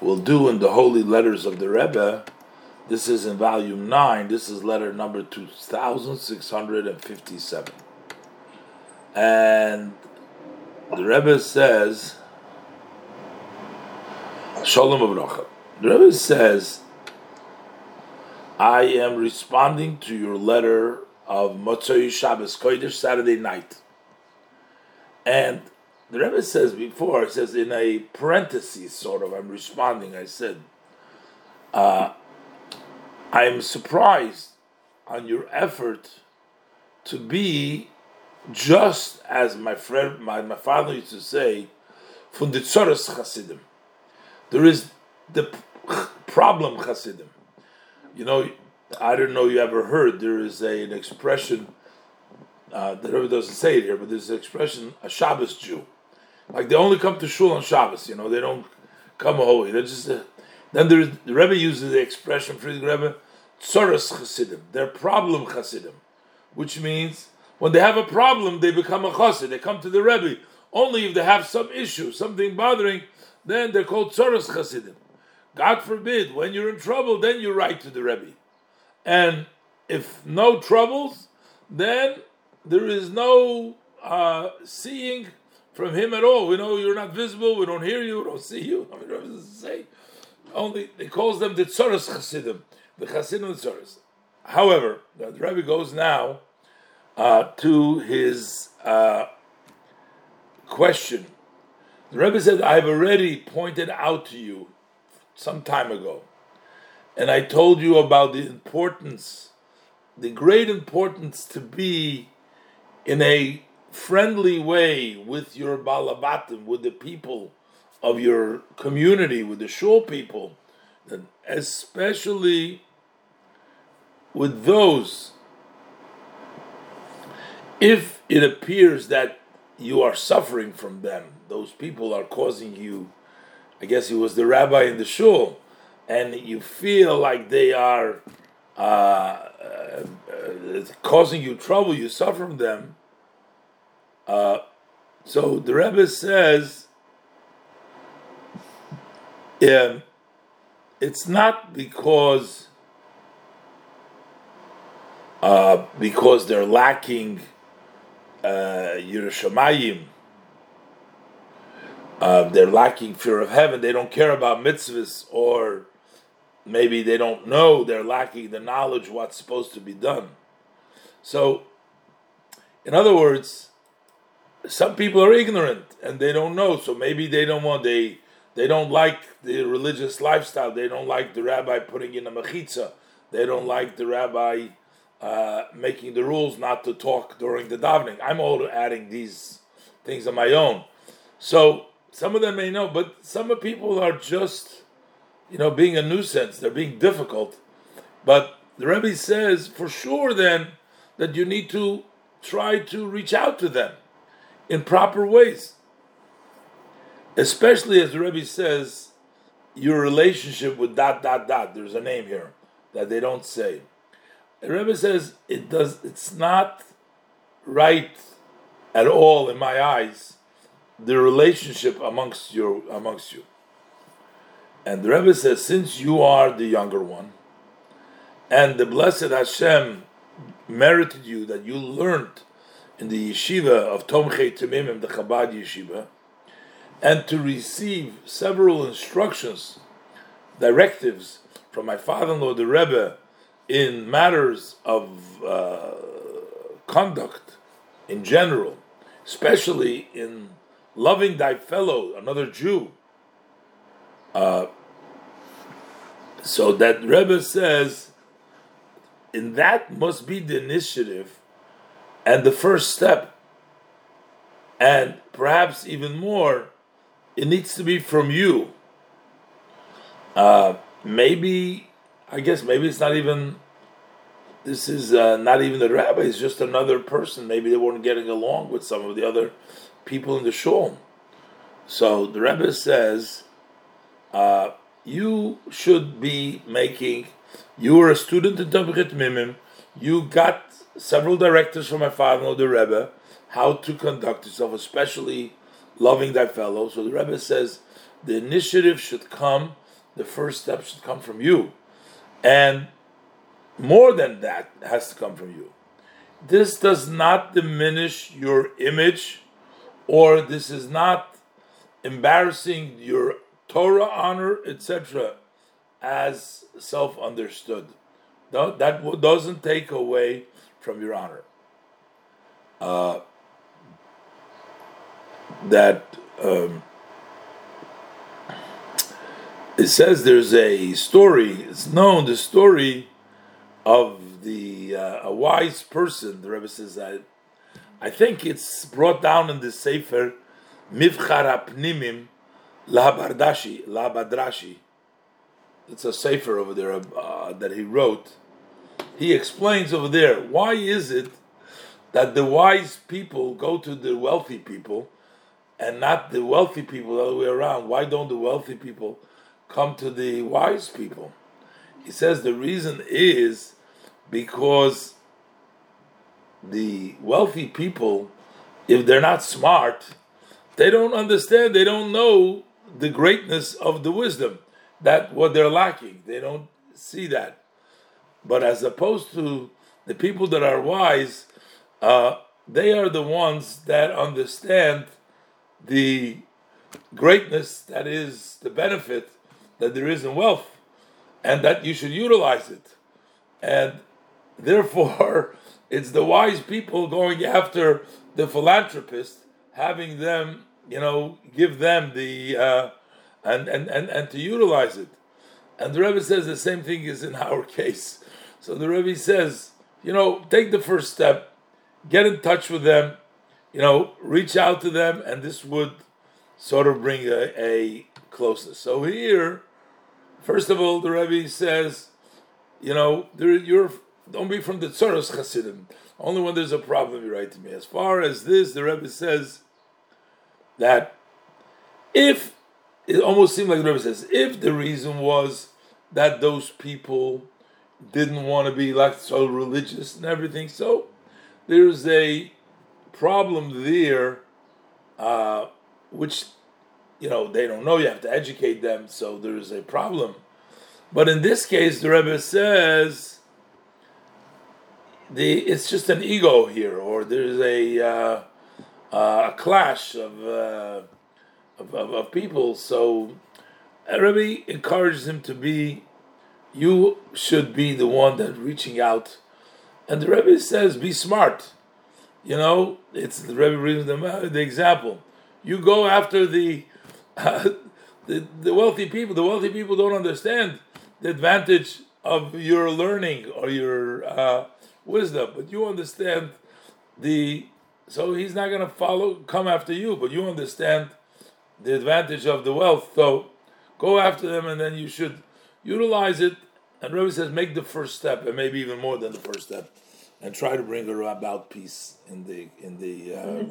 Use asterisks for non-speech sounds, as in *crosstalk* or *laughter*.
will do in the Holy Letters of the Rebbe. This is in volume 9. This is letter number 2657. And the Rebbe says, Shalom Avrocha. The Rebbe says, I am responding to your letter of Motzoi Shabbos Kodesh Saturday night. And the Rebbe says before, it says in a parenthesis, sort of, I'm responding, I said, uh, I'm surprised on your effort to be just as my friend, my, my father used to say, from Chasidim. There is the problem Chasidim. You know, I don't know you ever heard, there is a, an expression, uh, the Rebbe doesn't say it here, but there's an expression, a Shabbos Jew. Like they only come to shul on Shabbos, you know, they don't come a holy. They're just uh, then there's the Rebbe uses the expression Frierdiker Rebbe, Tzoros Chasidim. They're problem Chasidim, which means when they have a problem, they become a Chassid. They come to the Rebbe. Only if they have some issue, something bothering, then they're called Tzoros Chasidim. God forbid, when you're in trouble, then you write to the Rebbe. And if no troubles, then there is no uh, seeing from him at all. We know you're not visible. We don't hear you. We don't see you. I mean, does say? Only he calls them the Tzoros Chasidim, the Chasidim Tzoros. However, the Rebbe goes now uh, to his uh, question. The Rebbe said, "I've already pointed out to you some time ago, and I told you about the importance, the great importance to be in a friendly way with your balabatim, with the people of your community, with the shul people, and especially with those, if it appears that you are suffering from them, those people are causing you, I guess he was the rabbi in the shul, and you feel like they are uh, uh, uh, causing you trouble, you suffer from them, uh, so the Rebbe says, um, it's not because uh, because they're lacking uh, Yiras Shamayim, uh, they're lacking fear of heaven. They don't care about mitzvahs, or maybe they don't know. They're lacking the knowledge what's supposed to be done. So, in other words some people are ignorant and they don't know, so maybe they don't want they they don't like the religious lifestyle. They don't like the rabbi putting in a mechitza. They don't like the rabbi uh, making the rules not to talk during the davening. I'm all adding these things on my own. So some of them may know, but some of people are just, you know, being a nuisance. They're being difficult. But the Rebbe says for sure then that you need to try to reach out to them in proper ways. Especially as the Rebbe says, your relationship with dot dot dot. There's a name here that they don't say. The Rebbe says it does. It's not right at all in my eyes. The relationship amongst your amongst you. And the Rebbe says, since you are the younger one, and the blessed Hashem merited you that you learned in the yeshiva of Tomchei Temimim, the Chabad yeshiva, and to receive several instructions, directives from my father-in-law, the Rebbe, in matters of uh, conduct in general, especially in loving thy fellow, another Jew. Uh, so that Rebbe says, in that must be the initiative and the first step, and perhaps even more, it needs to be from you. Uh, maybe, I guess, maybe it's not even. This is uh, not even the rabbi; it's just another person. Maybe they weren't getting along with some of the other people in the shul. So the rabbi says, uh, you should be making. You are a student in Tomchei Temimim. You got several directives from my father, the Rebbe, how to conduct yourself, especially loving thy fellow. So the Rebbe says the initiative should come the first step should come from you, and more than that has to come from you. This does not diminish your image, or this is not embarrassing your Torah honor, etc., as self understood. That doesn't take away from your honor. Uh, that um, it says there's a story, it's known the story of the uh, a wise person. The Rebbe says that I think it's brought down in the Sefer Mivchar HaPeninim Lahabardashi Lahabadrashi. It's a Sefer over there uh, that he wrote. He explains over there why is it that the wise people go to the wealthy people and not the wealthy people the other way around. Why don't the wealthy people come to the wise people? He says the reason is because the wealthy people, if they're not smart, they don't understand, they don't know the greatness of the wisdom, that what they're lacking. They don't see that. But as opposed to the people that are wise, uh, they are the ones that understand the greatness that is the benefit that there is in wealth, and that you should utilize it. And therefore, *laughs* it's the wise people going after the philanthropist, having them, you know, give them the uh, and, and and and to utilize it. And the Rebbe says the same thing is in *laughs* our case. So the Rebbe says, you know, take the first step, get in touch with them, you know, reach out to them, and this would sort of bring a, a closeness. So here, first of all, the Rebbe says, you know, you're don't be from the Tzoros Chassidim. Only when there's a problem, you write to me. As far as this, the Rebbe says that if it almost seemed like the Rebbe says, if the reason was that those people didn't want to be like so religious and everything, so there's a problem there, uh, which you know they don't know. You have to educate them, so there's a problem. But in this case, the Rebbe says the it's just an ego here, or there's a uh, uh, a clash of, uh, of, of, of people. So Rebbe encourages him to be. You should be the one that reaching out, and the Rebbe says, "Be smart." You know, it's the Rebbe brings the, the example. You go after the, uh, *laughs* the the wealthy people. The wealthy people don't understand the advantage of your learning or your uh, wisdom, but you understand the. So he's not going to follow, come after you, but you understand the advantage of the wealth. So go after them, and then you should utilize it. And Rebbe says, make the first step, and maybe even more than the first step and try to bring about peace in the in the uh,